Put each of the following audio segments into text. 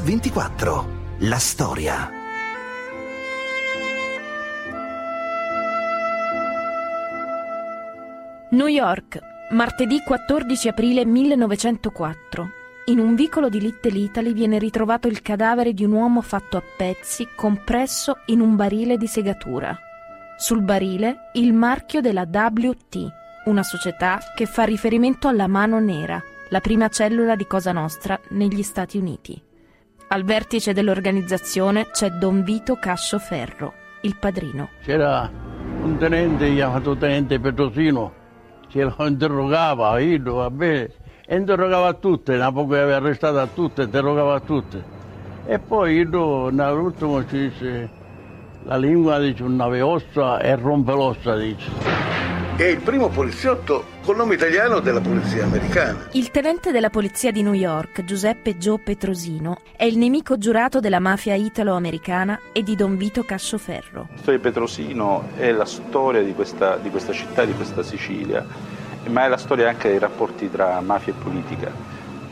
Mix24. La storia. New York, martedì 14 aprile 1904. In un vicolo di Little Italy viene ritrovato il cadavere di un uomo fatto a pezzi, compresso in un barile di segatura. Sul barile il marchio della WT, una società che fa riferimento alla mano nera, la prima cellula di Cosa Nostra negli Stati Uniti. Al vertice dell'organizzazione c'è Don Vito Cascio Ferro, il padrino. C'era un tenente chiamato tenente Petrosino, che lo interrogava, io, vabbè, interrogava a tutte, dopo che aveva arrestato a tutte, interrogava tutte. E poi io, nell'ultimo ci disse, la lingua dice un nave ossa e rompe l'ossa, dice è il primo poliziotto col nome italiano della polizia americana. Il tenente della polizia di New York, Giuseppe Joe Petrosino, è il nemico giurato della mafia italo-americana e di Don Vito Cascioferro. La storia di Petrosino è la storia di questa, di questa città, di questa Sicilia, ma è la storia anche dei rapporti tra mafia e politica.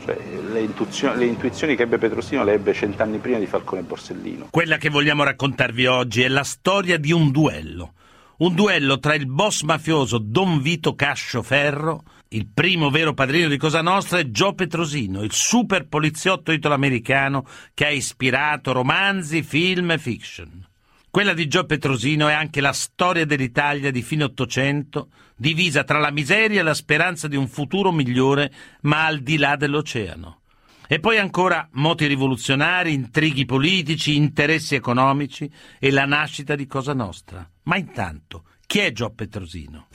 Cioè, le, intuizioni, le, intuizioni che ebbe Petrosino le ebbe cent'anni prima di Falcone e Borsellino. Quella che vogliamo raccontarvi oggi è la storia di un duello un duello tra il boss mafioso Don Vito Cascio Ferro, il primo vero padrino di Cosa Nostra, e Joe Petrosino, il super poliziotto italo-americano che ha ispirato romanzi, film e fiction. Quella di Joe Petrosino è anche la storia dell'Italia di fine Ottocento, divisa tra la miseria e la speranza di un futuro migliore, ma al di là dell'oceano. E poi ancora moti rivoluzionari, intrighi politici, interessi economici e la nascita di Cosa Nostra. Ma intanto, chi è Gio Petrosino?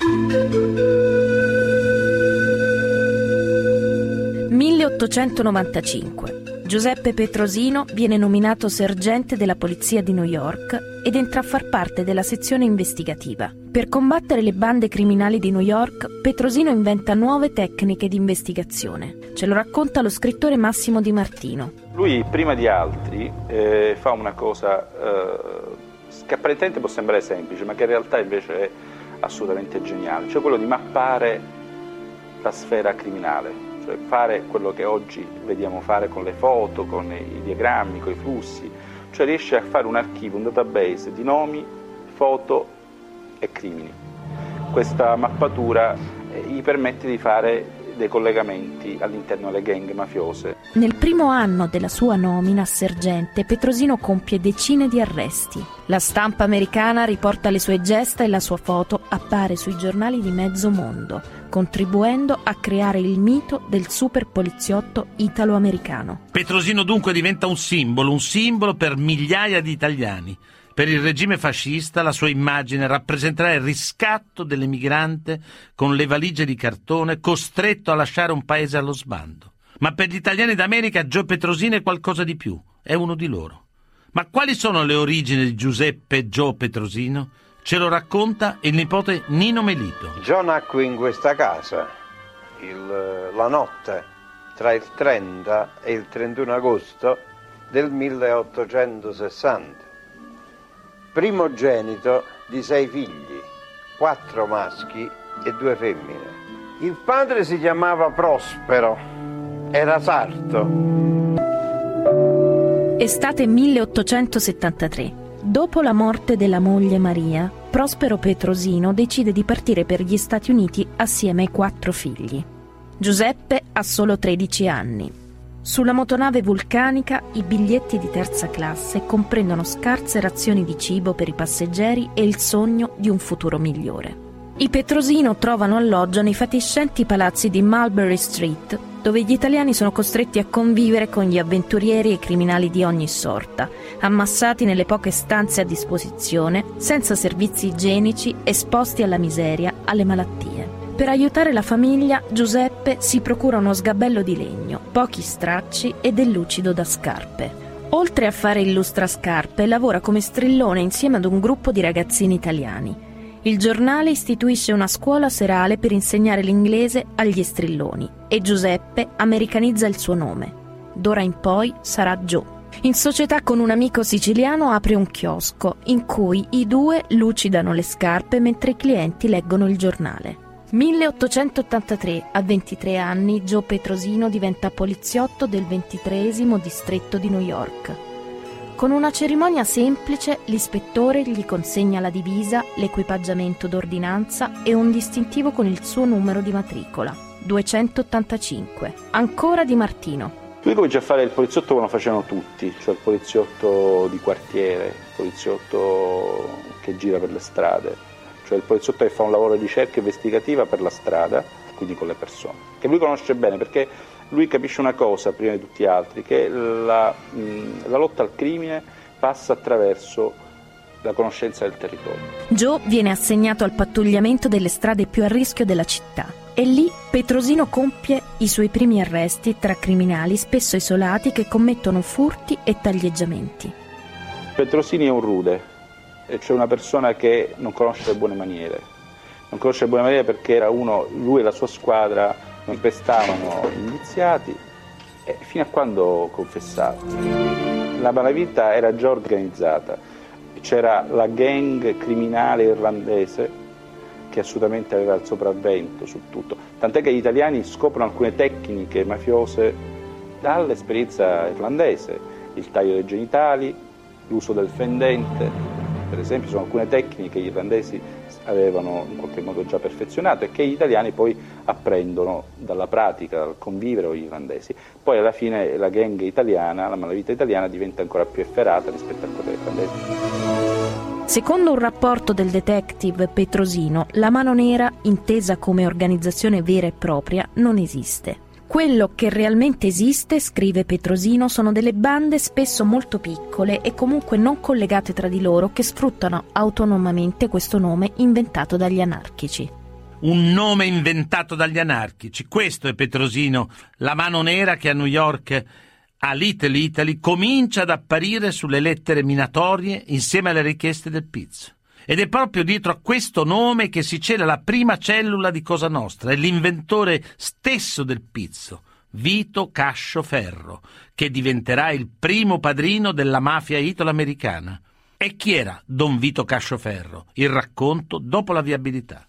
1895. Giuseppe Petrosino viene nominato sergente della polizia di New York ed entra a far parte della sezione investigativa. Per combattere le bande criminali di New York, Petrosino inventa nuove tecniche di investigazione. Ce lo racconta lo scrittore Massimo Di Martino. Lui, prima di altri, eh, fa una cosa eh, che apparentemente può sembrare semplice, ma che in realtà invece è assolutamente geniale, cioè quello di mappare la sfera criminale cioè fare quello che oggi vediamo fare con le foto, con i diagrammi, con i flussi, cioè riesce a fare un archivio, un database di nomi, foto e crimini. Questa mappatura eh, gli permette di fare dei collegamenti all'interno delle gang mafiose. Nel primo anno della sua nomina a sergente, Petrosino compie decine di arresti. La stampa americana riporta le sue gesta e la sua foto appare sui giornali di mezzo mondo, contribuendo a creare il mito del super poliziotto italo-americano. Petrosino dunque diventa un simbolo, un simbolo per migliaia di italiani. Per il regime fascista la sua immagine rappresenterà il riscatto dell'emigrante con le valigie di cartone costretto a lasciare un paese allo sbando. Ma per gli italiani d'America Gio Petrosino è qualcosa di più, è uno di loro. Ma quali sono le origini di Giuseppe Gio Petrosino? Ce lo racconta il nipote Nino Melito. Gio nacque in questa casa il, la notte tra il 30 e il 31 agosto del 1860 primogenito di sei figli, quattro maschi e due femmine. Il padre si chiamava Prospero, era sarto. Estate 1873. Dopo la morte della moglie Maria, Prospero Petrosino decide di partire per gli Stati Uniti assieme ai quattro figli. Giuseppe ha solo 13 anni. Sulla motonave vulcanica i biglietti di terza classe comprendono scarse razioni di cibo per i passeggeri e il sogno di un futuro migliore. I Petrosino trovano alloggio nei fatiscenti palazzi di Mulberry Street, dove gli italiani sono costretti a convivere con gli avventurieri e criminali di ogni sorta, ammassati nelle poche stanze a disposizione, senza servizi igienici, esposti alla miseria, alle malattie. Per aiutare la famiglia, Giuseppe si procura uno sgabello di legno, pochi stracci e del lucido da scarpe. Oltre a fare illustrascarpe, lavora come strillone insieme ad un gruppo di ragazzini italiani. Il giornale istituisce una scuola serale per insegnare l'inglese agli strilloni e Giuseppe americanizza il suo nome. D'ora in poi sarà Joe. In società con un amico siciliano apre un chiosco in cui i due lucidano le scarpe mentre i clienti leggono il giornale. 1883, a 23 anni, Joe Petrosino diventa poliziotto del 23 distretto di New York. Con una cerimonia semplice, l'ispettore gli consegna la divisa, l'equipaggiamento d'ordinanza e un distintivo con il suo numero di matricola, 285. Ancora Di Martino. Lui comincia a fare il poliziotto come lo facevano tutti, cioè il poliziotto di quartiere, il poliziotto che gira per le strade cioè il poliziotto che fa un lavoro di ricerca investigativa per la strada, quindi con le persone, che lui conosce bene perché lui capisce una cosa prima di tutti gli altri, che la, la lotta al crimine passa attraverso la conoscenza del territorio. Joe viene assegnato al pattugliamento delle strade più a rischio della città e lì Petrosino compie i suoi primi arresti tra criminali spesso isolati che commettono furti e taglieggiamenti. Petrosini è un rude, c'è una persona che non conosce le buone maniere. Non conosce le buone maniere perché era uno, lui e la sua squadra non pestavano gli indiziati e fino a quando confessava. La malavita era già organizzata, c'era la gang criminale irlandese che assolutamente aveva il sopravvento su tutto, tant'è che gli italiani scoprono alcune tecniche mafiose dall'esperienza irlandese, il taglio dei genitali, l'uso del fendente, per esempio sono alcune tecniche che gli irlandesi avevano in qualche modo già perfezionato e che gli italiani poi apprendono dalla pratica, dal convivere con gli irlandesi. Poi alla fine la gang italiana, la malavita italiana diventa ancora più efferata rispetto a quella irlandese. Secondo un rapporto del detective Petrosino, la mano nera, intesa come organizzazione vera e propria, non esiste. Quello che realmente esiste, scrive Petrosino, sono delle bande spesso molto piccole e comunque non collegate tra di loro che sfruttano autonomamente questo nome inventato dagli anarchici. Un nome inventato dagli anarchici. Questo è Petrosino, la mano nera che a New York a Little Italy comincia ad apparire sulle lettere minatorie insieme alle richieste del pizzo. Ed è proprio dietro a questo nome che si cela la prima cellula di Cosa Nostra, è l'inventore stesso del pizzo, Vito Cascio Ferro, che diventerà il primo padrino della mafia italo-americana. E chi era Don Vito Cascioferro? Il racconto dopo la viabilità.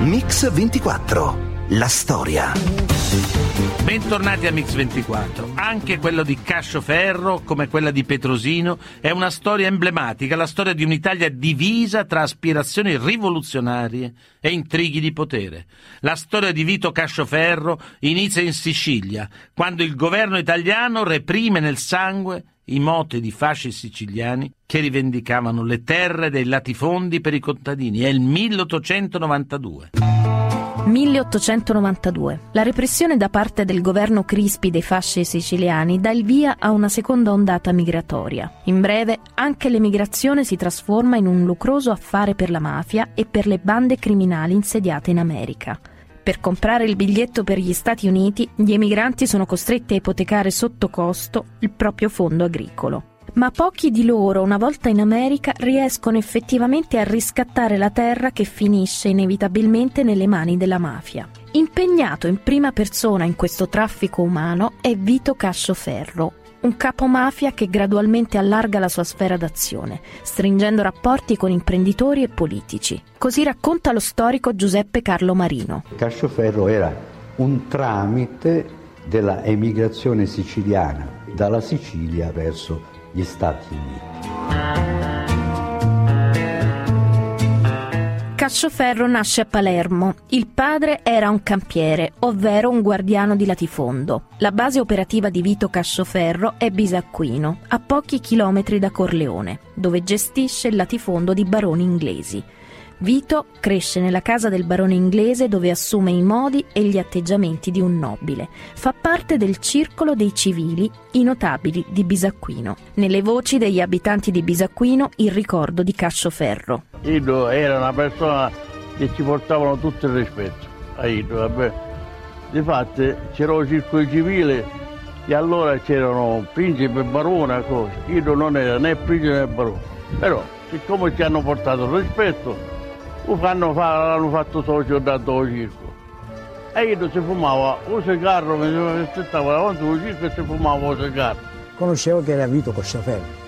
Mix 24. La storia. Bentornati a Mix24. Anche quello di Cascioferro, come quella di Petrosino, è una storia emblematica, la storia di un'Italia divisa tra aspirazioni rivoluzionarie e intrighi di potere. La storia di Vito Cascioferro inizia in Sicilia, quando il governo italiano reprime nel sangue i moti di fasci siciliani che rivendicavano le terre dei latifondi per i contadini. È il 1892. 1892. La repressione da parte del governo Crispi dei fasci siciliani dà il via a una seconda ondata migratoria. In breve, anche l'emigrazione si trasforma in un lucroso affare per la mafia e per le bande criminali insediate in America. Per comprare il biglietto per gli Stati Uniti, gli emigranti sono costretti a ipotecare sotto costo il proprio fondo agricolo ma pochi di loro, una volta in America, riescono effettivamente a riscattare la terra che finisce inevitabilmente nelle mani della mafia. Impegnato in prima persona in questo traffico umano è Vito Cascioferro, un capo mafia che gradualmente allarga la sua sfera d'azione, stringendo rapporti con imprenditori e politici. Così racconta lo storico Giuseppe Carlo Marino. Cascioferro era un tramite della emigrazione siciliana dalla Sicilia verso gli Stati Uniti. Cascioferro nasce a Palermo. Il padre era un campiere, ovvero un guardiano di latifondo. La base operativa di Vito Cascioferro è Bisacquino, a pochi chilometri da Corleone, dove gestisce il latifondo di baroni inglesi. Vito cresce nella casa del barone inglese dove assume i modi e gli atteggiamenti di un nobile. Fa parte del circolo dei civili, i notabili di Bisacquino. Nelle voci degli abitanti di Bisacquino il ricordo di Cascioferro. Ido era una persona che ci portavano tutto il rispetto a Ido, vabbè. Difatti c'era il circolo civile e allora c'erano principe e barone, cose. Ido non era né principe né barone. Però siccome ci hanno portato il rispetto fanno fare, l'hanno fatto socio da circo. E io si fumava un cigarro, mi stavo davanti al circo e si fumava un cigarro. Conoscevo che era Vito Cosciafello.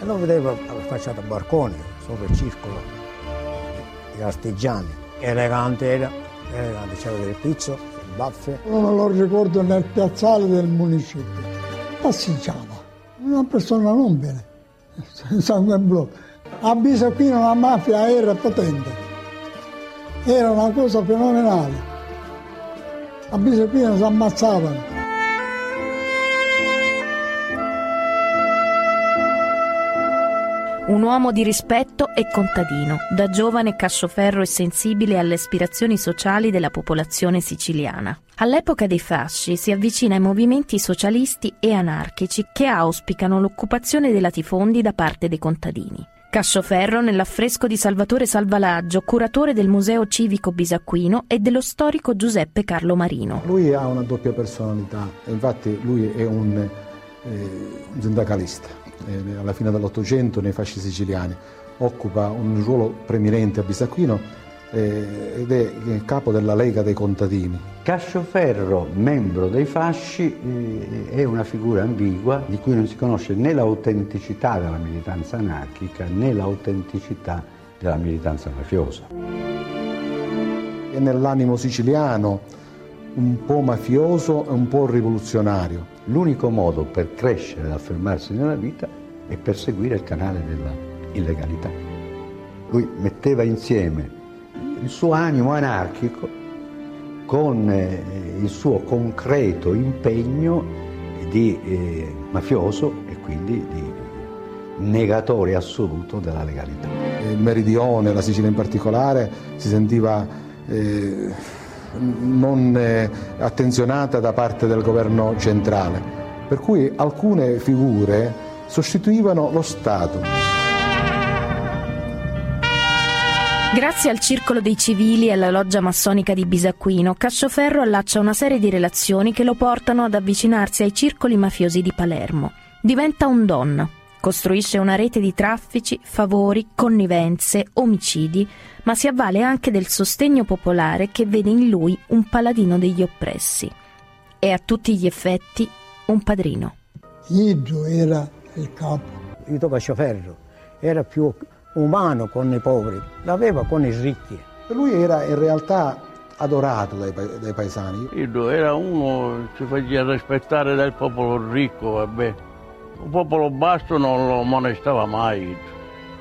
E lo vedevo affacciato a barcone, sopra il circolo, gli artigiani. Elegante era, elegante, c'era del pizzo, il baffe. Non lo ricordo nel piazzale del municipio. Passeggiava, una persona non bene, sangue blu. A Bisacchino la mafia era potente, era una cosa fenomenale. A Bisacchino si ammazzavano. Un uomo di rispetto e contadino, da giovane cascioferro e sensibile alle aspirazioni sociali della popolazione siciliana. All'epoca dei fasci si avvicina ai movimenti socialisti e anarchici che auspicano l'occupazione dei latifondi da parte dei contadini. Cascioferro nell'affresco di Salvatore Salvalaggio, curatore del Museo Civico Bisacquino e dello storico Giuseppe Carlo Marino. Lui ha una doppia personalità, infatti lui è un, eh, sindacalista eh, alla fine dell'Ottocento nei fasci siciliani, occupa un ruolo preminente a Bisacquino eh, ed è capo della Lega dei Contadini. Cascioferro, membro dei fasci, eh, è una figura ambigua di cui non si conosce né l'autenticità della militanza anarchica né l'autenticità della militanza mafiosa. È nell'animo siciliano un po' mafioso e un po' rivoluzionario. L'unico modo per crescere e affermarsi nella vita è perseguire il canale della illegalità. Lui metteva insieme il suo animo anarchico con eh, il suo concreto impegno di eh, mafioso e quindi di negatore assoluto della legalità. Il meridione, la Sicilia in particolare, si sentiva eh, non attenzionata da parte del governo centrale, per cui alcune figure sostituivano lo Stato. Grazie al Circolo dei Civili e alla loggia massonica di Bisacquino, Cascioferro allaccia una serie di relazioni che lo portano ad avvicinarsi ai circoli mafiosi di Palermo. Diventa un don, costruisce una rete di traffici, favori, connivenze, omicidi, ma si avvale anche del sostegno popolare che vede in lui un paladino degli oppressi. È a tutti gli effetti un padrino. Ido era il capo. Ido Cascioferro era più umano con i poveri, l'aveva con i ricchi. Lui era in realtà adorato dai, dai paesani. Ido era uno che si faceva rispettare dal popolo ricco, vabbè. Il popolo basso non lo molestava mai.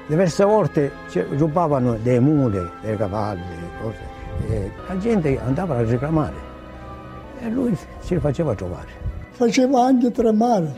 Diverse volte rubavano dei muli, dei cavalli, cose. E la gente andava a reclamare e lui si faceva trovare. Faceva anche tremare.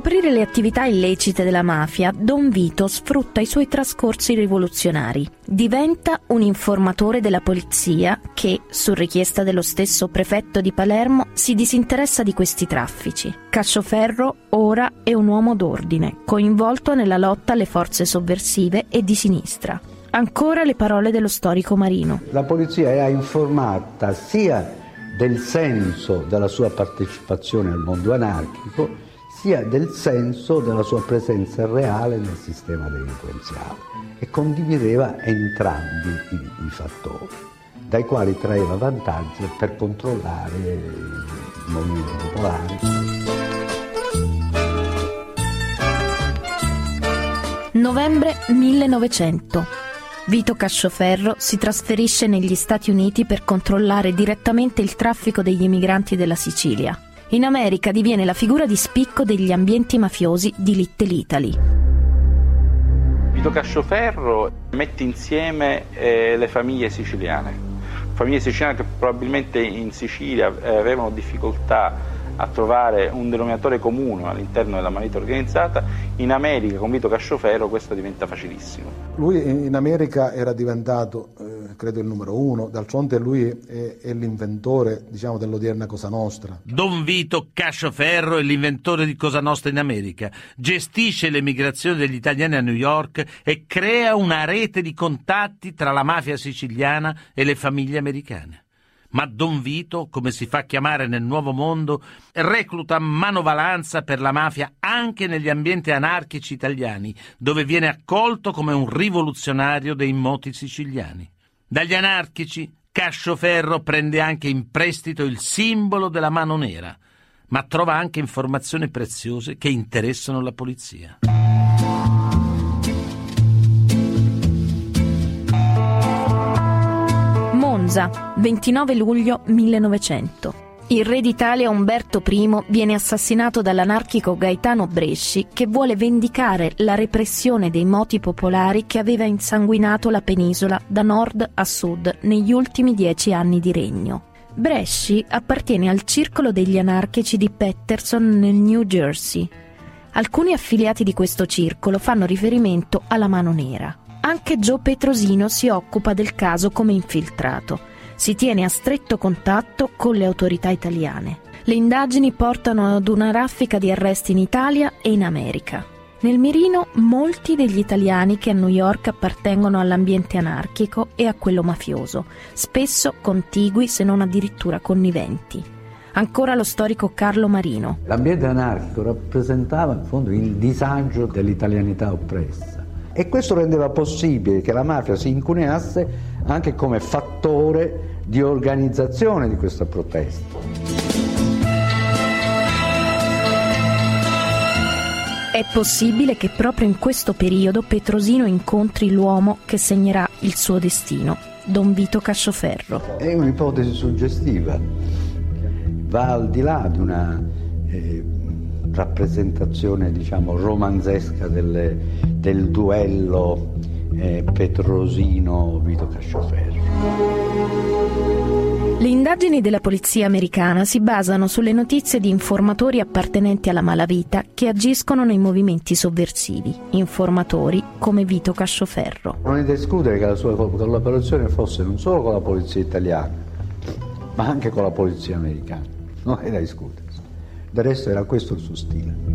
Per coprire le attività illecite della mafia, Don Vito sfrutta i suoi trascorsi rivoluzionari. Diventa un informatore della polizia che, su richiesta dello stesso prefetto di Palermo, si disinteressa di questi traffici. Cascioferro ora è un uomo d'ordine, coinvolto nella lotta alle forze sovversive e di sinistra. Ancora le parole dello storico Marino. La polizia è informata sia del senso della sua partecipazione al mondo anarchico, sia del senso della sua presenza reale nel sistema delinquenziale e condivideva entrambi i, i fattori, dai quali traeva vantaggio per controllare i movimenti popolari. Novembre 1900. Vito Cascioferro si trasferisce negli Stati Uniti per controllare direttamente il traffico degli emigranti della Sicilia. In America diviene la figura di spicco degli ambienti mafiosi di Little Italy. Vito Cascioferro mette insieme eh, le famiglie siciliane, famiglie siciliane che probabilmente in Sicilia eh, avevano difficoltà a trovare un denominatore comune all'interno della malavita organizzata, in America con Vito Cascioferro questo diventa facilissimo. Lui in America era diventato, eh, credo, il numero uno, d'altronde lui è, è l'inventore diciamo, dell'odierna Cosa Nostra. Don Vito Cascioferro è l'inventore di Cosa Nostra in America, gestisce l'emigrazione degli italiani a New York e crea una rete di contatti tra la mafia siciliana e le famiglie americane ma Don Vito, come si fa chiamare nel nuovo mondo, recluta manovalanza per la mafia anche negli ambienti anarchici italiani, dove viene accolto come un rivoluzionario dei moti siciliani. Dagli anarchici Cascioferro prende anche in prestito il simbolo della mano nera, ma trova anche informazioni preziose che interessano la polizia. Monza, 29 luglio 1900. Il re d'Italia Umberto I viene assassinato dall'anarchico Gaetano Bresci che vuole vendicare la repressione dei moti popolari che aveva insanguinato la penisola da nord a sud negli ultimi dieci anni di regno. Bresci appartiene al circolo degli anarchici di Patterson nel New Jersey. Alcuni affiliati di questo circolo fanno riferimento alla mano nera. Anche Joe Petrosino si occupa del caso come infiltrato si tiene a stretto contatto con le autorità italiane. Le indagini portano ad una raffica di arresti in Italia e in America. Nel mirino molti degli italiani che a New York appartengono all'ambiente anarchico e a quello mafioso, spesso contigui se non addirittura conniventi. Ancora lo storico Carlo Marino. L'ambiente anarchico rappresentava in fondo il disagio dell'italianità oppressa e questo rendeva possibile che la mafia si incuneasse anche come fattore di organizzazione di questa protesta. È possibile che proprio in questo periodo Petrosino incontri l'uomo che segnerà il suo destino, Don Vito Cascioferro. È un'ipotesi suggestiva, va al di là di una eh, rappresentazione diciamo romanzesca delle, del duello eh, Petrosino-Vito Cascioferro. Le indagini della polizia americana si basano sulle notizie di informatori appartenenti alla malavita che agiscono nei movimenti sovversivi, informatori come Vito Cascioferro. Non è da escludere che la sua collaborazione fosse non solo con la polizia italiana, ma anche con la polizia americana. Non è da escludere. Del resto era questo il suo stile.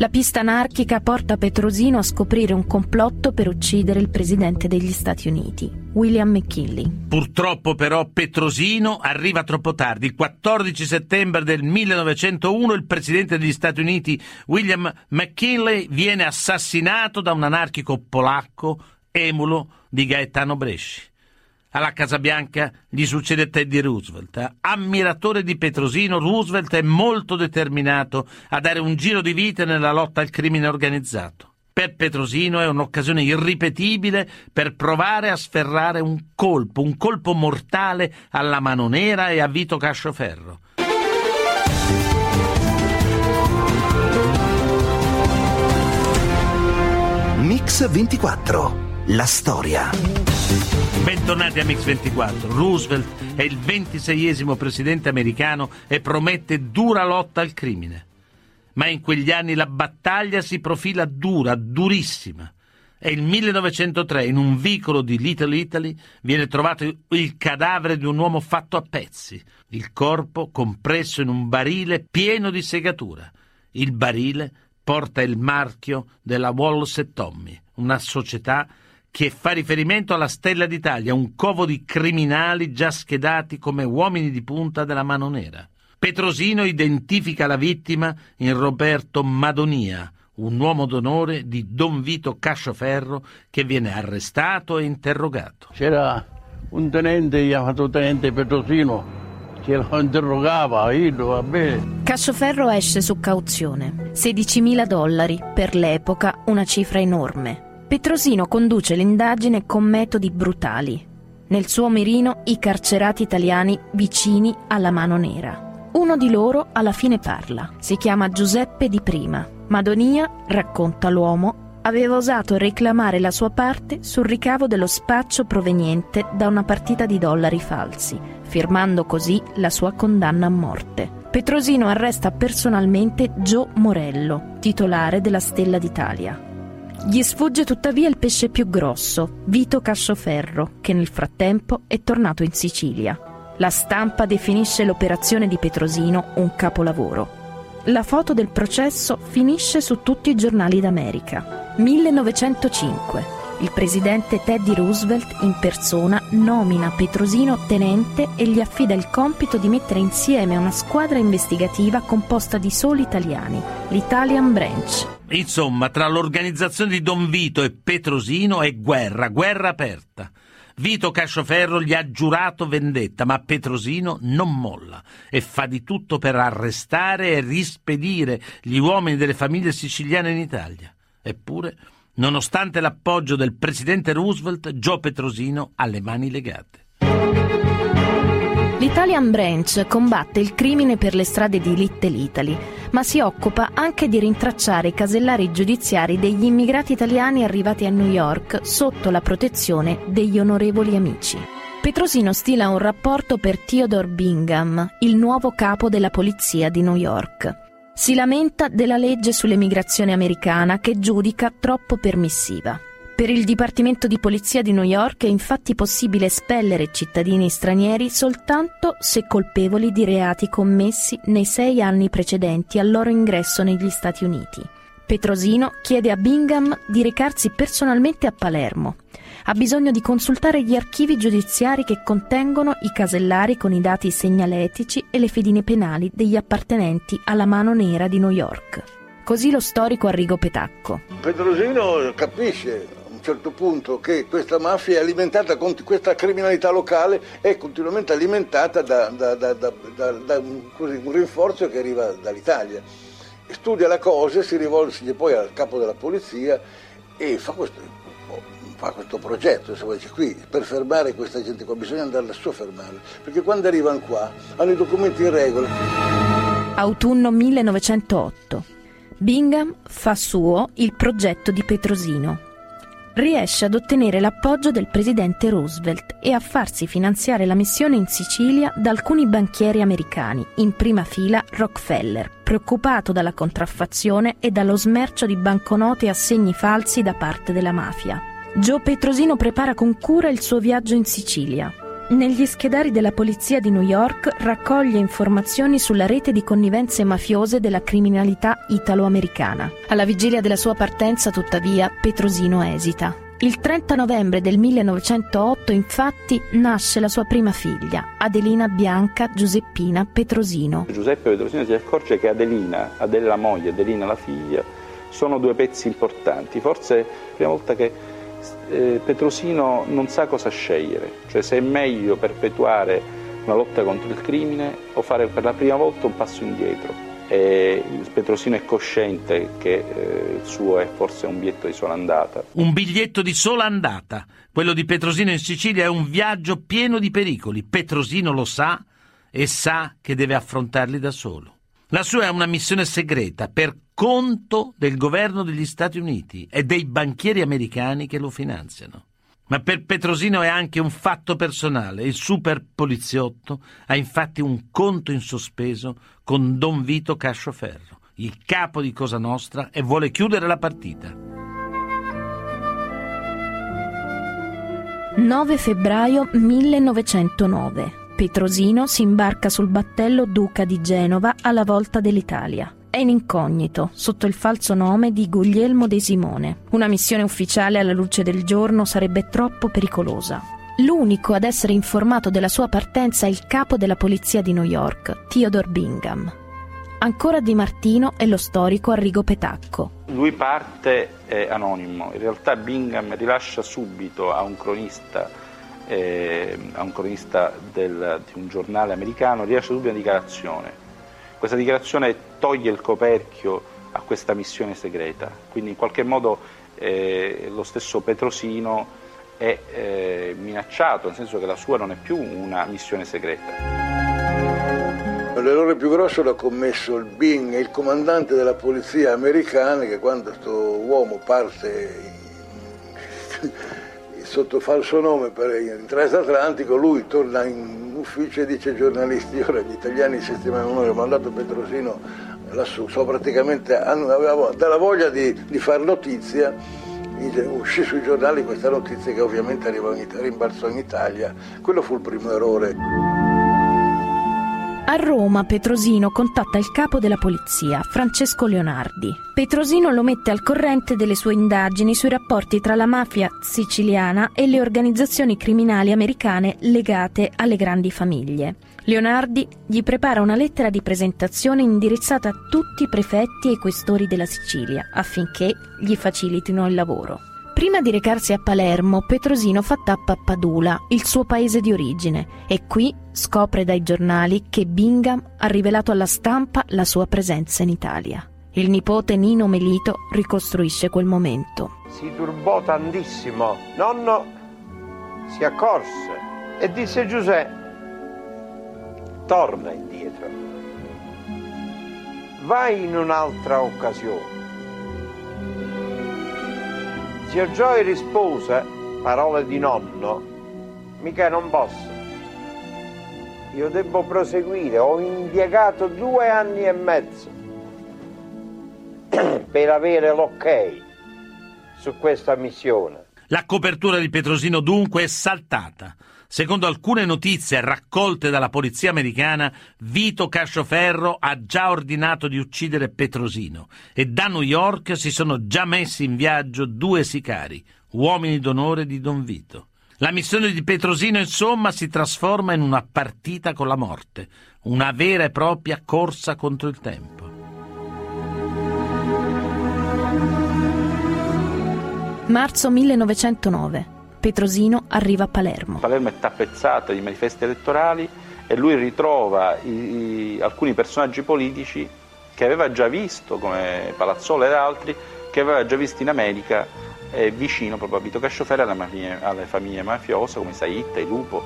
La pista anarchica porta Petrosino a scoprire un complotto per uccidere il presidente degli Stati Uniti, William McKinley. Purtroppo però Petrosino arriva troppo tardi. Il 14 settembre del 1901 il presidente degli Stati Uniti, William McKinley, viene assassinato da un anarchico polacco, emulo di Gaetano Bresci. Alla Casa Bianca gli succede Teddy Roosevelt. Ammiratore di Petrosino, Roosevelt è molto determinato a dare un giro di vita nella lotta al crimine organizzato. Per Petrosino è un'occasione irripetibile per provare a sferrare un colpo, un colpo mortale alla mano nera e a Vito Cascioferro. Mix 24. La storia. Bentornati a Mix24. Roosevelt è il ventiseiesimo presidente americano e promette dura lotta al crimine. Ma in quegli anni la battaglia si profila dura, durissima. È il 1903, in un vicolo di Little Italy, viene trovato il cadavere di un uomo fatto a pezzi, il corpo compresso in un barile pieno di segatura. Il barile porta il marchio della Wallace Tommy, una società che fa riferimento alla Stella d'Italia, un covo di criminali già schedati come uomini di punta della mano nera. Petrosino identifica la vittima in Roberto Madonia, un uomo d'onore di Don Vito Cascioferro che viene arrestato e interrogato. C'era un tenente chiamato tenente Petrosino che lo interrogava, io va bene. Cascioferro esce su cauzione, 16.000 dollari, per l'epoca una cifra enorme. Petrosino conduce l'indagine con metodi brutali. Nel suo mirino i carcerati italiani vicini alla mano nera. Uno di loro alla fine parla. Si chiama Giuseppe Di Prima. Madonia, racconta l'uomo, aveva osato reclamare la sua parte sul ricavo dello spaccio proveniente da una partita di dollari falsi, firmando così la sua condanna a morte. Petrosino arresta personalmente Gio Morello, titolare della Stella d'Italia. Gli sfugge tuttavia il pesce più grosso, Vito Cascioferro, che nel frattempo è tornato in Sicilia. La stampa definisce l'operazione di Petrosino un capolavoro. La foto del processo finisce su tutti i giornali d'America. 1905. Il presidente Teddy Roosevelt in persona nomina Petrosino tenente e gli affida il compito di mettere insieme una squadra investigativa composta di soli italiani, l'Italian Branch. Insomma, tra l'organizzazione di Don Vito e Petrosino è guerra, guerra aperta. Vito Cascioferro gli ha giurato vendetta, ma Petrosino non molla e fa di tutto per arrestare e rispedire gli uomini delle famiglie siciliane in Italia. Eppure, nonostante l'appoggio del presidente Roosevelt, Joe Petrosino ha le mani legate. L'Italian Branch combatte il crimine per le strade di Little Italy, ma si occupa anche di rintracciare i casellari giudiziari degli immigrati italiani arrivati a New York sotto la protezione degli onorevoli amici. Petrosino stila un rapporto per Theodore Bingham, il nuovo capo della polizia di New York. Si lamenta della legge sull'emigrazione americana che giudica troppo permissiva. Per il Dipartimento di Polizia di New York è infatti possibile espellere cittadini stranieri soltanto se colpevoli di reati commessi nei sei anni precedenti al loro ingresso negli Stati Uniti. Petrosino chiede a Bingham di recarsi personalmente a Palermo. Ha bisogno di consultare gli archivi giudiziari che contengono i casellari con i dati segnaletici e le fedine penali degli appartenenti alla mano nera di New York. Così lo storico Arrigo Petacco. Petrosino capisce certo punto che questa mafia è alimentata, questa criminalità locale è continuamente alimentata da, da, da, da un, così, un rinforzo che arriva dall'Italia. Studia la cosa, si rivolge poi al capo della polizia e fa questo, fa questo progetto, se vuoi, qui per fermare questa gente qua bisogna andare lassù a fermarla, perché quando arrivano qua hanno i documenti in regola. Autunno 1908. Bingham fa suo il progetto di Petrosino riesce ad ottenere l'appoggio del presidente Roosevelt e a farsi finanziare la missione in Sicilia da alcuni banchieri americani, in prima fila Rockefeller, preoccupato dalla contraffazione e dallo smercio di banconote e assegni falsi da parte della mafia. Joe Petrosino prepara con cura il suo viaggio in Sicilia. Negli schedari della polizia di New York raccoglie informazioni sulla rete di connivenze mafiose della criminalità italo-americana. Alla vigilia della sua partenza, tuttavia, Petrosino esita. Il 30 novembre del 1908, infatti, nasce la sua prima figlia, Adelina Bianca Giuseppina Petrosino. Giuseppe Petrosino si accorge che Adelina, Adela la moglie, Adelina la figlia, sono due pezzi importanti. Forse è la prima volta che eh, Petrosino non sa cosa scegliere, cioè se è meglio perpetuare una lotta contro il crimine o fare per la prima volta un passo indietro. E Petrosino è cosciente che eh, il suo è forse un biglietto di sola andata. Un biglietto di sola andata. Quello di Petrosino in Sicilia è un viaggio pieno di pericoli. Petrosino lo sa e sa che deve affrontarli da solo. La sua è una missione segreta per conto del governo degli Stati Uniti e dei banchieri americani che lo finanziano. Ma per Petrosino è anche un fatto personale. Il super poliziotto ha infatti un conto in sospeso con Don Vito Cascioferro, il capo di Cosa Nostra, e vuole chiudere la partita. 9 febbraio 1909 Petrosino si imbarca sul battello Duca di Genova alla volta dell'Italia. È in incognito, sotto il falso nome di Guglielmo De Simone. Una missione ufficiale alla luce del giorno sarebbe troppo pericolosa. L'unico ad essere informato della sua partenza è il capo della polizia di New York, Theodore Bingham. Ancora Di Martino e lo storico Arrigo Petacco. Lui parte anonimo, in realtà Bingham rilascia subito a un cronista eh, a un cronista del, di un giornale americano, rilascia subito una dichiarazione. Questa dichiarazione toglie il coperchio a questa missione segreta, quindi in qualche modo eh, lo stesso Petrosino è eh, minacciato, nel senso che la sua non è più una missione segreta. L'errore più grosso l'ha commesso il Bing, il comandante della polizia americana, che quando questo uomo parte sotto falso nome per il transatlantico, lui torna in ufficio e dice ai giornalisti, ora gli italiani settimana hanno mandato Petrosino lassù, so praticamente aveva dalla voglia di, di fare notizia, uscì sui giornali questa notizia che ovviamente arrivò in, rimbalzò in Italia, quello fu il primo errore. A Roma Petrosino contatta il capo della polizia, Francesco Leonardi. Petrosino lo mette al corrente delle sue indagini sui rapporti tra la mafia siciliana e le organizzazioni criminali americane legate alle grandi famiglie. Leonardi gli prepara una lettera di presentazione indirizzata a tutti i prefetti e questori della Sicilia affinché gli facilitino il lavoro. Prima di recarsi a Palermo, Petrosino fa tappa a Padula, il suo paese di origine, e qui scopre dai giornali che Bingham ha rivelato alla stampa la sua presenza in Italia. Il nipote Nino Melito ricostruisce quel momento. Si turbò tantissimo. Nonno si accorse e disse Giuseppe, torna indietro. Vai in un'altra occasione. Zio Gioia rispose, parole di nonno, mica non posso. Io devo proseguire, ho impiegato due anni e mezzo per avere l'ok su questa missione. La copertura di Petrosino dunque è saltata. Secondo alcune notizie raccolte dalla polizia americana, Vito Cascioferro ha già ordinato di uccidere Petrosino e da New York si sono già messi in viaggio due sicari, uomini d'onore di Don Vito. La missione di Petrosino, insomma, si trasforma in una partita con la morte, una vera e propria corsa contro il tempo. Marzo 1909. Petrosino arriva a Palermo. Palermo è tappezzata di manifesti elettorali e lui ritrova i, i, alcuni personaggi politici che aveva già visto, come Palazzola ed altri, che aveva già visto in America eh, vicino proprio a Vito Cascioferro alle, alle famiglie mafiose come Saitta, Lupo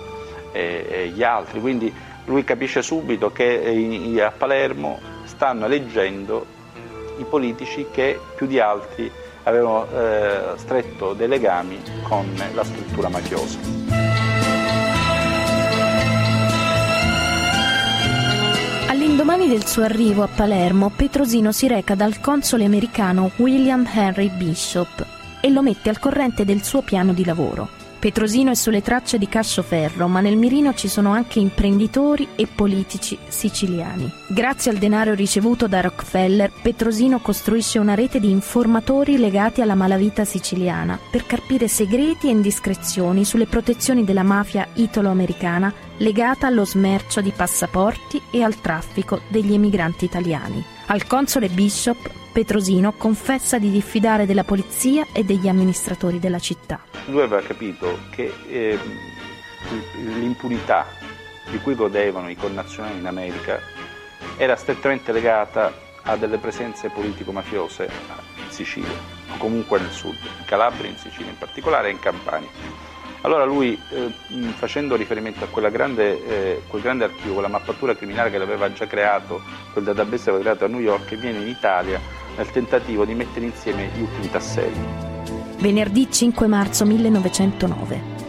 e, e, gli altri. Quindi lui capisce subito che a Palermo stanno eleggendo i politici che più di altri avevano eh, stretto dei legami con la struttura mafiosa. All'indomani del suo arrivo a Palermo, Petrosino si reca dal console americano William Henry Bishop e lo mette al corrente del suo piano di lavoro. Petrosino è sulle tracce di Cascioferro, ma nel mirino ci sono anche imprenditori e politici siciliani. Grazie al denaro ricevuto da Rockefeller, Petrosino costruisce una rete di informatori legati alla malavita siciliana per carpire segreti e indiscrezioni sulle protezioni della mafia italo-americana legata allo smercio di passaporti e al traffico degli emigranti italiani. Al console Bishop, Petrosino confessa di diffidare della polizia e degli amministratori della città. Lui aveva capito che eh, l'impunità di cui godevano i connazionali in America era strettamente legata a delle presenze politico-mafiose in Sicilia, o comunque nel sud, in Calabria, in Sicilia in particolare e in Campania. Allora lui, eh, facendo riferimento a grande, eh, quel grande archivio, quella mappatura criminale che l'aveva già creato, quel database che aveva creato a New York, viene in Italia nel tentativo di mettere insieme gli ultimi tasselli. Venerdì 5 marzo 1909.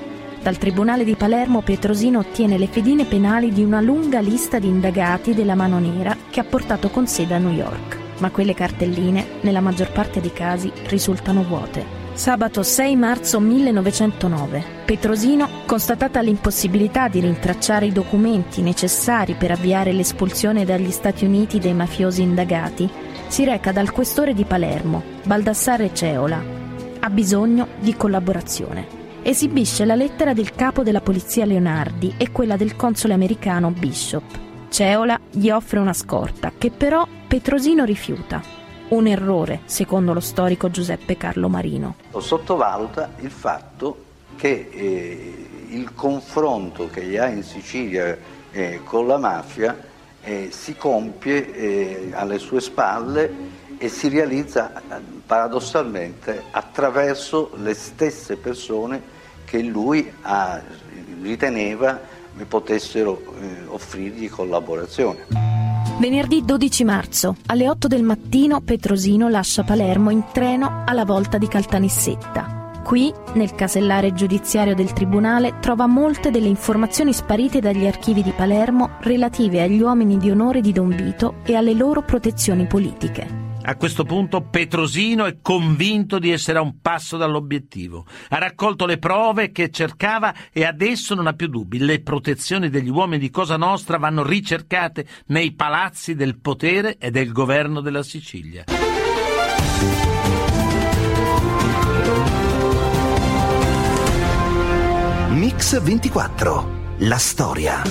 Dal Tribunale di Palermo Petrosino ottiene le fedine penali di una lunga lista di indagati della mano nera che ha portato con sé da New York. Ma quelle cartelline, nella maggior parte dei casi, risultano vuote. Sabato 6 marzo 1909. Petrosino, constatata l'impossibilità di rintracciare i documenti necessari per avviare l'espulsione dagli Stati Uniti dei mafiosi indagati, si reca dal questore di Palermo, Baldassare Ceola. Ha bisogno di collaborazione. Esibisce la lettera del capo della polizia Leonardi e quella del console americano Bishop. Ceola gli offre una scorta, che però Petrosino rifiuta un errore, secondo lo storico Giuseppe Carlo Marino. Sottovaluta il fatto che eh, il confronto che gli ha in Sicilia eh, con la mafia eh, si compie eh, alle sue spalle e si realizza paradossalmente attraverso le stesse persone che lui ha, riteneva potessero eh, offrirgli collaborazione. Venerdì 12 marzo, alle 8 del mattino, Petrosino lascia Palermo in treno alla volta di Caltanissetta. Qui, nel casellare giudiziario del tribunale, trova molte delle informazioni sparite dagli archivi di Palermo relative agli uomini di onore di Don Vito e alle loro protezioni politiche. A questo punto Petrosino è convinto di essere a un passo dall'obiettivo. Ha raccolto le prove che cercava e adesso non ha più dubbi. Le protezioni degli uomini di Cosa Nostra vanno ricercate nei palazzi del potere e del governo della Sicilia. Mix 24. La storia.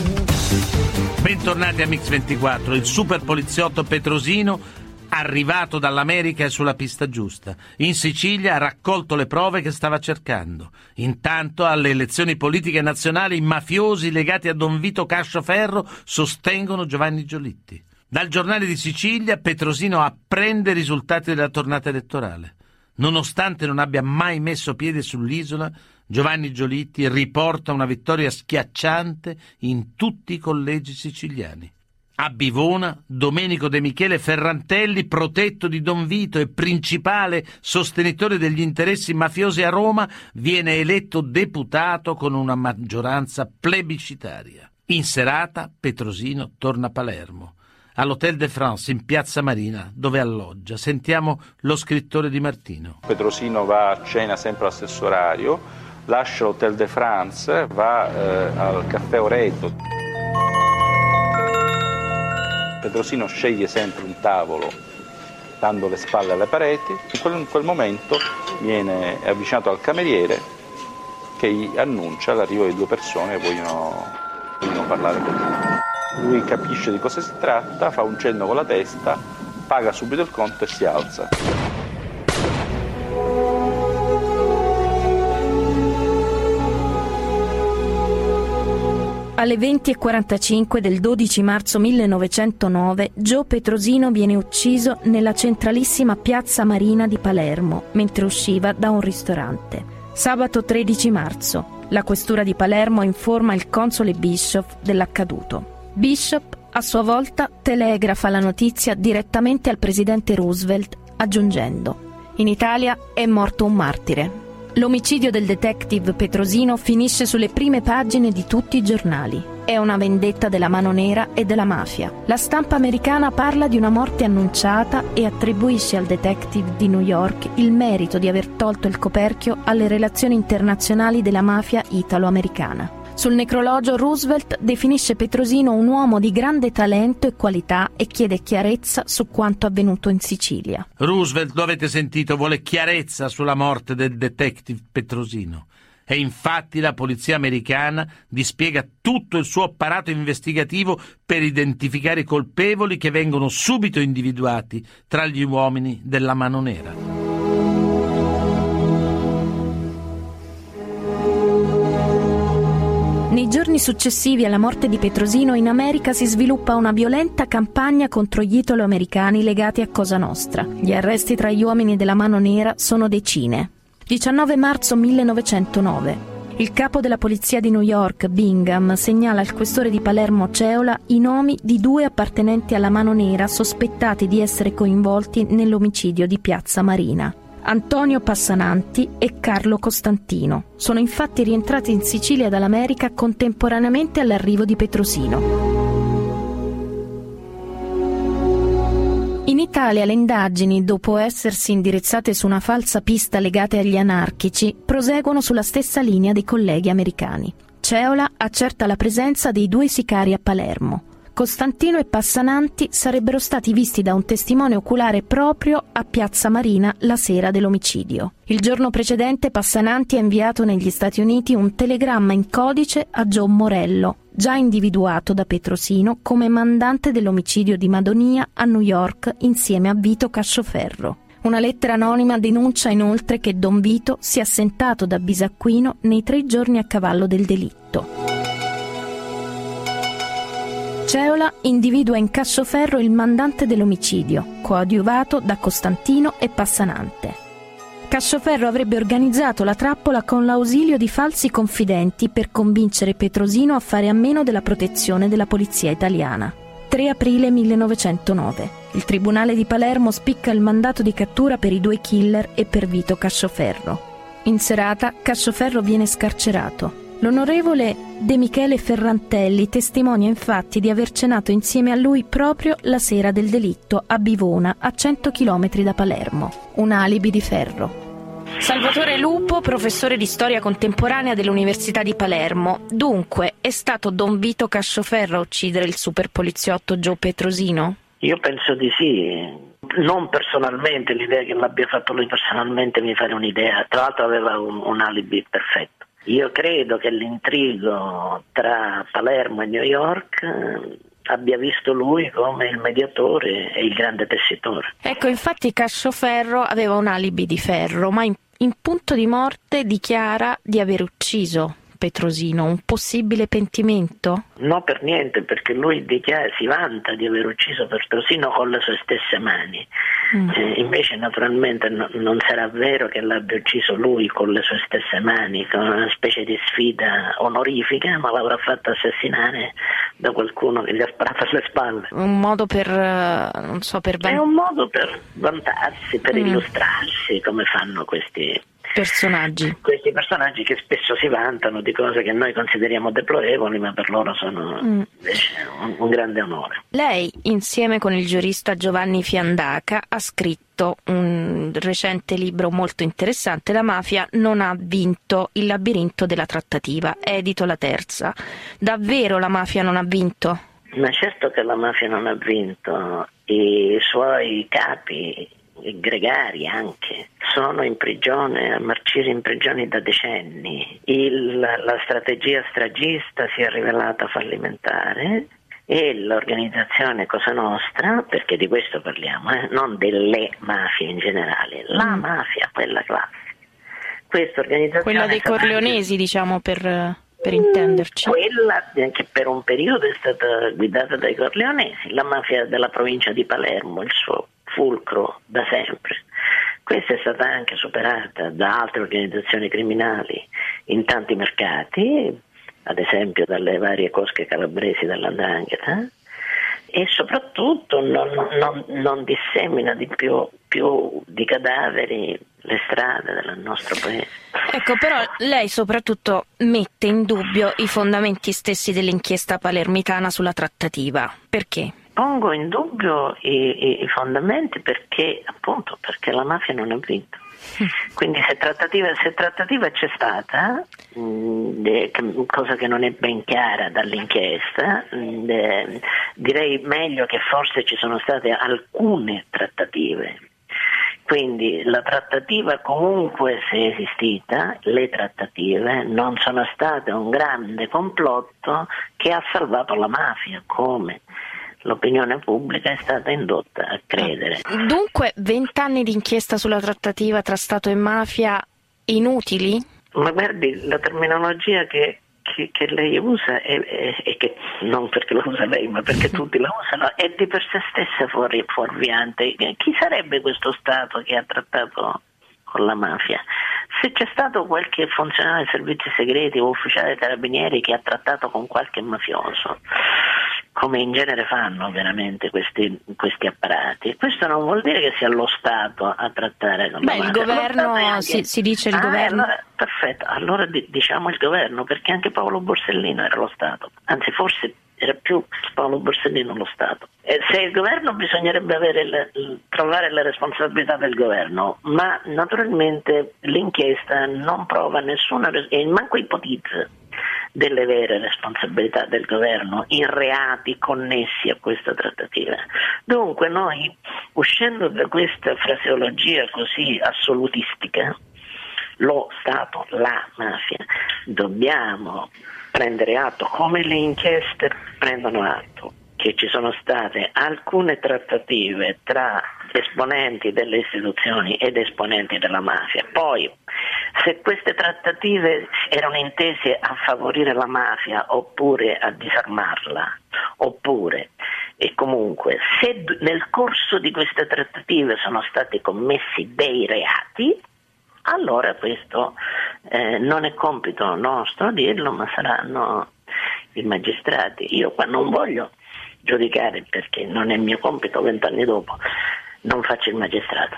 Bentornati a Mix 24. Il super poliziotto Petrosino Arrivato dall'America è sulla pista giusta. In Sicilia ha raccolto le prove che stava cercando. Intanto alle elezioni politiche nazionali i mafiosi legati a Don Vito Cascioferro sostengono Giovanni Giolitti. Dal giornale di Sicilia Petrosino apprende i risultati della tornata elettorale. Nonostante non abbia mai messo piede sull'isola, Giovanni Giolitti riporta una vittoria schiacciante in tutti i collegi siciliani. A Bivona, Domenico De Michele Ferrantelli, protetto di Don Vito e principale sostenitore degli interessi mafiosi a Roma, viene eletto deputato con una maggioranza plebiscitaria. In serata Petrosino torna a Palermo. All'Hotel de France in Piazza Marina, dove alloggia. Sentiamo lo scrittore di Martino. Petrosino va a cena sempre allo stesso orario, lascia l'Hotel de France, va eh, al caffè Oreto. Petrosino sceglie sempre un tavolo dando le spalle alle pareti, in quel, in quel momento viene avvicinato al cameriere che gli annuncia l'arrivo di due persone che vogliono, vogliono parlare con lui. Lui capisce di cosa si tratta, fa un cenno con la testa, paga subito il conto e si alza. Alle 20.45 del 12 marzo 1909 Gio Petrosino viene ucciso nella centralissima piazza Marina di Palermo mentre usciva da un ristorante. Sabato 13 marzo la questura di Palermo informa il console Bishop dell'accaduto. Bishop a sua volta telegrafa la notizia direttamente al presidente Roosevelt aggiungendo In Italia è morto un martire. L'omicidio del detective Petrosino finisce sulle prime pagine di tutti i giornali. È una vendetta della mano nera e della mafia. La stampa americana parla di una morte annunciata e attribuisce al detective di New York il merito di aver tolto il coperchio alle relazioni internazionali della mafia italo-americana. Sul necrologio Roosevelt definisce Petrosino un uomo di grande talento e qualità e chiede chiarezza su quanto avvenuto in Sicilia. Roosevelt, lo avete sentito, vuole chiarezza sulla morte del detective Petrosino. E infatti la polizia americana dispiega tutto il suo apparato investigativo per identificare i colpevoli che vengono subito individuati tra gli uomini della mano nera. Nei giorni successivi alla morte di Petrosino in America si sviluppa una violenta campagna contro gli italo-americani legati a Cosa Nostra. Gli arresti tra gli uomini della mano nera sono decine. 19 marzo 1909. Il capo della polizia di New York, Bingham, segnala al questore di Palermo Ceola i nomi di due appartenenti alla mano nera sospettati di essere coinvolti nell'omicidio di Piazza Marina. Antonio Passananti e Carlo Costantino. Sono infatti rientrati in Sicilia dall'America contemporaneamente all'arrivo di Petrosino. In Italia le indagini, dopo essersi indirizzate su una falsa pista legata agli anarchici, proseguono sulla stessa linea dei colleghi americani. Ceola accerta la presenza dei due sicari a Palermo. Costantino e Passananti sarebbero stati visti da un testimone oculare proprio a Piazza Marina la sera dell'omicidio. Il giorno precedente Passananti ha inviato negli Stati Uniti un telegramma in codice a John Morello, già individuato da Petrosino come mandante dell'omicidio di Madonia a New York insieme a Vito Cascioferro. Una lettera anonima denuncia inoltre che Don Vito si è assentato da Bisacquino nei tre giorni a cavallo del delitto. Ceola individua in Cassoferro il mandante dell'omicidio, coadiuvato da Costantino e Passanante. Cassoferro avrebbe organizzato la trappola con l'ausilio di falsi confidenti per convincere Petrosino a fare a meno della protezione della polizia italiana. 3 aprile 1909. Il Tribunale di Palermo spicca il mandato di cattura per i due killer e per Vito Cassoferro. In serata Cassoferro viene scarcerato. L'onorevole De Michele Ferrantelli testimonia infatti di aver cenato insieme a lui proprio la sera del delitto a Bivona, a 100 km da Palermo. Un alibi di ferro. Salvatore Lupo, professore di storia contemporanea dell'Università di Palermo. Dunque, è stato Don Vito Cascioferro a uccidere il super poliziotto Gio Petrosino? Io penso di sì. Non personalmente, l'idea che l'abbia fatto lui personalmente mi fa un'idea. Tra l'altro aveva un, un alibi perfetto. Io credo che l'intrigo tra Palermo e New York eh, abbia visto lui come il mediatore e il grande tessitore. Ecco, infatti Cascioferro aveva un alibi di ferro, ma in, in punto di morte dichiara di aver ucciso Petrosino, un possibile pentimento? No, per niente, perché lui dichiara, si vanta di aver ucciso Petrosino con le sue stesse mani. Mm. Eh, invece naturalmente no, non sarà vero che l'abbia ucciso lui con le sue stesse mani, con una specie di sfida onorifica, ma l'avrà fatto assassinare da qualcuno che gli ha sparato alle spalle. Un modo per, eh, non so, per... È un modo per vantarsi, per mm. illustrarsi, come fanno questi personaggi. Questi personaggi che spesso si vantano di cose che noi consideriamo deplorevoli, ma per loro sono mm. un, un, grande onore. Lei, insieme con il giurista Giovanni Fiandaca, ha scritto un recente libro molto interessante, La mafia non ha vinto il labirinto della trattativa, edito la terza. Davvero la mafia non ha vinto? Ma certo che la mafia non ha vinto, i suoi capi gregari anche, sono in prigione, a marcire in prigione da decenni. Il, la strategia stragista si è rivelata fallimentare e l'organizzazione Cosa Nostra, perché di questo parliamo, eh, non delle mafie in generale, la mm. mafia, quella classica. Questa organizzazione quella dei Corleonesi, diciamo, per, per intenderci. Quella che per un periodo è stata guidata dai Corleonesi, la mafia della provincia di Palermo, il suo fulcro da sempre. Questa è stata anche superata da altre organizzazioni criminali in tanti mercati, ad esempio dalle varie cosche calabresi dell'Andrangheta, e soprattutto non, non, non dissemina di più, più di cadaveri le strade del nostro paese. Ecco, però lei soprattutto mette in dubbio i fondamenti stessi dell'inchiesta palermitana sulla trattativa. Perché? Pongo in dubbio i, i, i, fondamenti perché appunto perché la mafia non ha vinto. Quindi se trattativa, se trattativa c'è stata, mh, mm, de, cosa che non è ben chiara dall'inchiesta, mh, mm, de, direi meglio che forse ci sono state alcune trattative. Quindi la trattativa comunque se è esistita, le trattative non sono state un grande complotto che ha salvato la mafia, come l'opinione pubblica è stata indotta a credere. Dunque, vent'anni di inchiesta sulla trattativa tra Stato e mafia inutili? Ma guardi, la terminologia che, che, che lei usa, e che non perché lo usa lei, ma perché tutti la usano, è di per sé stessa fuori, fuorviante. Chi sarebbe questo Stato che ha trattato con la mafia? Se c'è stato qualche funzionario dei servizi segreti o ufficiale dei carabinieri che ha trattato con qualche mafioso, come in genere fanno veramente questi, questi, apparati. Questo non vuol dire che sia lo Stato a trattare con Beh, la il governo, anche... si, si, dice il ah, governo. Allora, perfetto, allora diciamo il governo, perché anche Paolo Borsellino era lo Stato, anzi forse era più Paolo Borsellino lo Stato. E se il governo bisognerebbe le, trovare le responsabilità del governo, ma naturalmente l'inchiesta non prova nessuna e manco ipotizza delle vere responsabilità del governo in reati connessi a questa trattativa. Dunque noi, uscendo da questa fraseologia così assolutistica, lo Stato, la mafia, dobbiamo prendere atto, come le inchieste prendono atto, che ci sono state alcune trattative tra esponenti delle istituzioni ed esponenti della mafia. Poi, se queste trattative erano intese a favorire la mafia oppure a disarmarla, oppure e comunque se nel corso di queste trattative sono stati commessi dei reati, allora questo eh, non è compito nostro dirlo, ma saranno i magistrati. Io qua non voglio giudicare perché non è mio compito vent'anni dopo, non faccio il magistrato,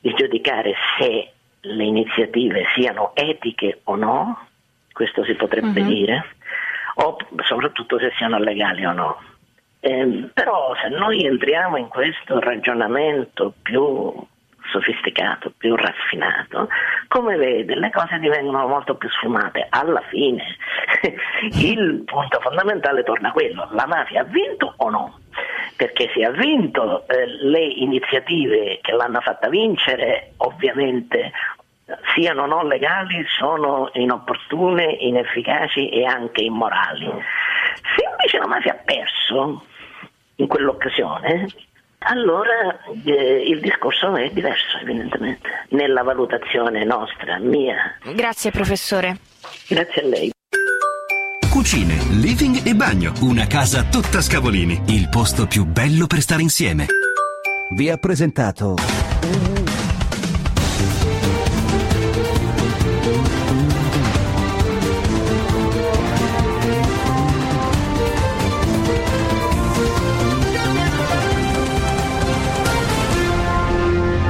di giudicare se le iniziative siano etiche o no, questo si potrebbe uh-huh. dire, o soprattutto se siano legali o no. Eh, però se noi entriamo in questo ragionamento più sofisticato, più raffinato, come vede le cose divengono molto più sfumate. Alla fine il punto fondamentale torna a quello, la mafia ha vinto o no? Perché se ha vinto eh, le iniziative che l'hanno fatta vincere ovviamente siano non legali, sono inopportune, inefficaci e anche immorali. Se invece la mafia ha perso, in quell'occasione, allora eh, il discorso è diverso evidentemente nella valutazione nostra, mia. Grazie professore. Grazie a lei. Cucine, living e bagno. Una casa tutta Scavolini. Il posto più bello per stare insieme. Vi ha presentato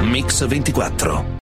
Mix 24.